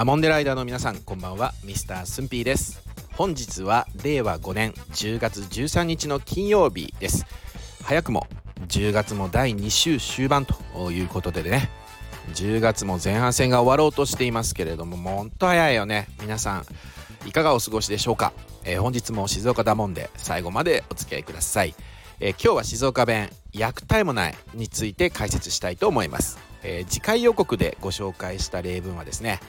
ダモンデライダーの皆さんこんばんは。ミスタースンピーです。本日は令和5年10月13日の金曜日です。早くも10月も第2週終盤ということでね。10月も前半戦が終わろうとしていますけれどももうほんと早いよね。皆さんいかがお過ごしでしょうか、えー、本日も静岡ダモンで最後までお付き合いください、えー、今日は静岡弁役待もないについて解説したいと思います、えー、次回予告でご紹介した例文はですね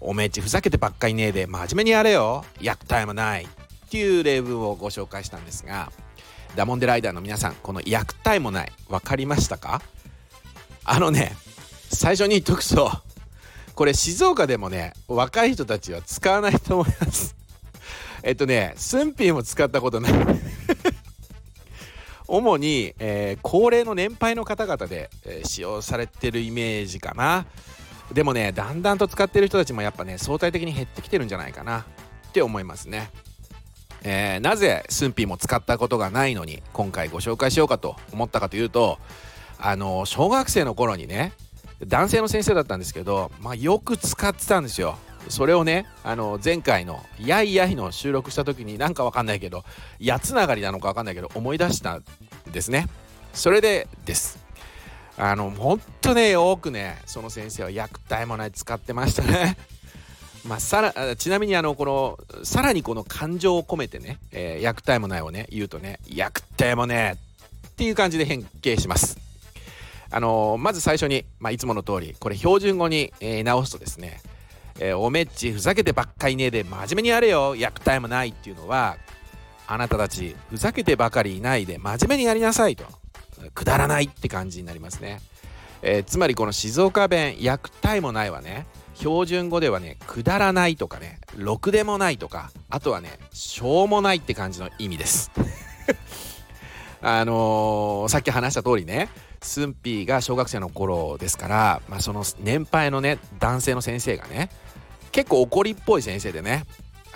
おめえちふざけてばっかりねえで真面目にやれよ。役待もない。っていう例文をご紹介したんですがダモンデライダーの皆さんこの役待もない。分かりましたか？あのね最初に言っとくとこれ静岡でもね若い人たちは使わないと思います。えっとねスンピーも使ったことない。主に、えー、高齢の年配の方々で、えー、使用されてるイメージかな。でもねだんだんと使ってる人たちもやっぱね相対的に減ってきてるんじゃないかなって思いますね。えー、なぜスンピーも使ったことがないのに今回ご紹介しようかと思ったかというとあの小学生の頃にね男性の先生だったんですけど、まあ、よく使ってたんですよ。それをねあの前回の「やいやい」の収録した時になんかわかんないけどやつながりなのかわかんないけど思い出したんですね。それでです。あのほんとね多くねその先生は役体もない使ってましたね。まあ、さらちなみにあのこのさらにこの感情を込めてね、えー、役体もないをね言うとね役体もねっていう感じで変形します。あのー、まず最初に、まあ、いつもの通りこれ標準語に、えー、直すとですね、えー、おめっちふざけてばっかりねえで真面目にやれよ役体もないっていうのはあなたたちふざけてばかりいないで真面目にやりなさいとくだらないって感じになりますね、えー、つまりこの静岡弁役体もないはね。標準語ではねくだらないとかねろくでもないとかあとはねしょうもないって感じの意味です。あのー、さっき話した通りねスンピーが小学生の頃ですから、まあ、その年配のね男性の先生がね結構怒りっぽい先生でね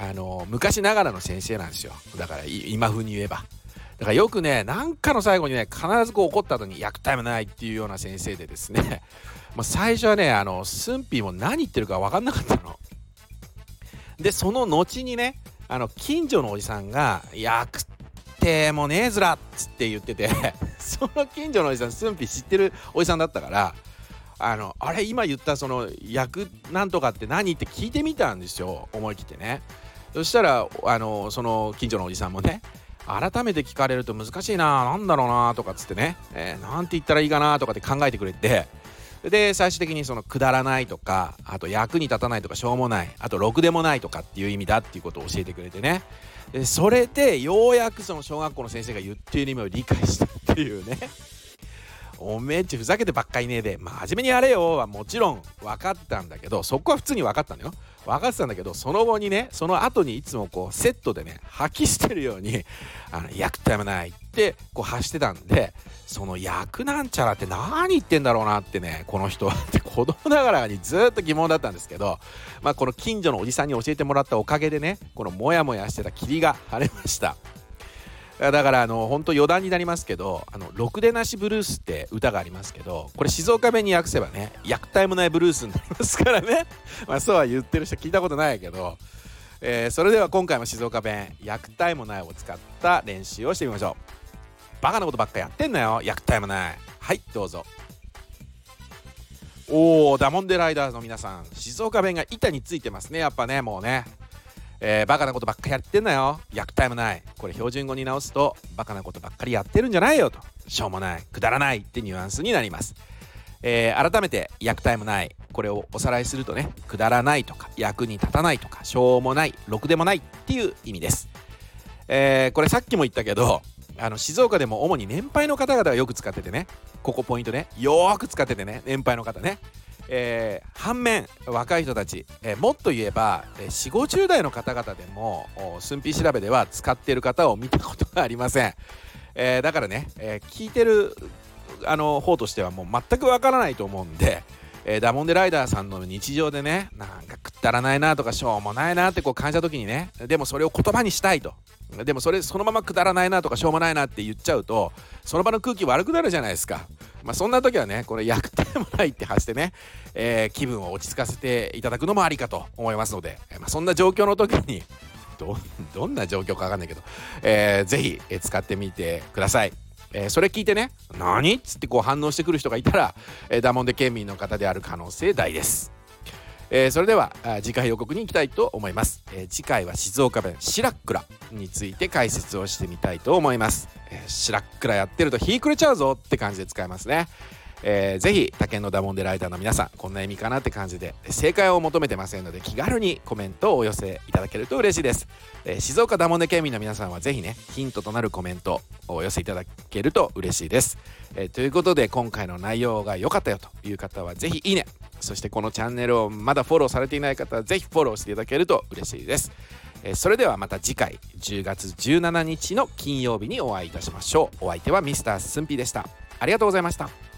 あの、昔ながらの先生なんですよ。だから今風に言えば。だからよくね、なんかの最後にね、必ずこう怒った後に、役タイムないっていうような先生でですね、まあ、最初はね、あの、スンピーも何言ってるか分かんなかったの。で、その後にね、あの、近所のおじさんが、役ってもねえずらっつって言ってて その近所のおじさん、スンピー知ってるおじさんだったから、あの、あれ、今言ったその、役なんとかって何？って聞いてみたんですよ、思い切ってね。そしたら、あの、その近所のおじさんもね、改めて聞かれると難しいな何だろうなとかっつってね、えー、なんて言ったらいいかなとかって考えてくれて。で最終的にそのくだらないとかあと役に立たないとかしょうもないあとろくでもないとかっていう意味だっていうことを教えてくれてね。でそれでようやくその小学校の先生が言っている意味を理解したっていうね。おめえっちふざけてばっかりねえで、ま、真面目にやれよ。はもちろん。分かったんだけど。そこは普通に分かったのよ。分かってたんだけどその後にねその後にいつもこうセットでね吐き捨てるように「あの役ってやめない」ってこう発してたんでその役なんちゃらって何言ってんだろうなってねこの人。はって子供ながらにずっと疑問だったんですけどまあこの近所のおじさんに教えてもらったおかげでねこのモヤモヤしてた霧が晴れました。だからあの本当余談になりますけど「あのろくでなしブルース」って歌がありますけどこれ静岡弁に訳せばね役待もないブルースになりますからね。まあそうは言ってる人聞いたことないけど、えー、それでは今回も静岡弁「役待もない」を使った練習をしてみましょう。バカなことばっかやってんなよ。役待もない。はいどうぞ。おーダモンデライダーの皆さん。静岡弁が板についてますね。やっぱねもうね。えー、バカなことばっかりやってんなよ。役タイムない。これ標準語に直すとバカなことばっかりやってるんじゃないよと。しょうもない。くだらない。ってニュアンスになります、えー、改めて役タイムない。これをおさらいするとねくだらないとか役に立たないとかしょうもない。ろくでもない。っていう意味です、えー、これさっきも言ったけどあの静岡でも主に年配の方々がよく使っててね。ここポイントね。よく使っててね。年配の方ね。えー、反面若い人たち、えー、もっと言えば、えー、4 5 0代の方々でも寸評調べでは使っている方を見たことがありません、えー、だからね、え聞いてるあの方としてはもう全くわからないと思うんで、えダモンデライダーさんの日常でねなんかくったらないなとかしょうもないなってこう感じた時にねでもそれを言葉にしたいと。でもそれそのままくだらないなとかしょうもないなって言っちゃうとその場の空気悪くなるじゃないですか。まあ、そんな時はねこれ役体もないって発してね、えー、気分を落ち着かせていただくのもありかと思いますので、まあ、そんな状況の時にどどんな状況かわかんないけど、えー、ぜひ使ってみてください。えー、それ聞いてね「何?」っつってこう反応してくる人がいたら、えー、ダモンデ県民の方である可能性大です。えー、それでは次回予告に行きたいと思います、え、次回は静岡弁シラックラについて解説をしてみたいと思います、えー、シラックラやってると日暮れちゃうぞって感じで使えますね。えー、ぜひ他県のダモンデライダーの皆さんこんな意味かなって感じで正解を求めてませんので気軽にコメントをお寄せいただけると嬉しいです、えー、静岡ダモンデ県民の皆さんはぜひねヒントとなるコメントをお寄せいただけると嬉しいです、えー、ということで今回の内容が良かったよという方はぜひいいね。そしてこのチャンネルをまだフォローされていない方はぜひフォローしていただけると嬉しいです。えそれではまた次回10月17日の金曜日にお会いいたしましょう。お相手はミスタースンピでした。ありがとうございました。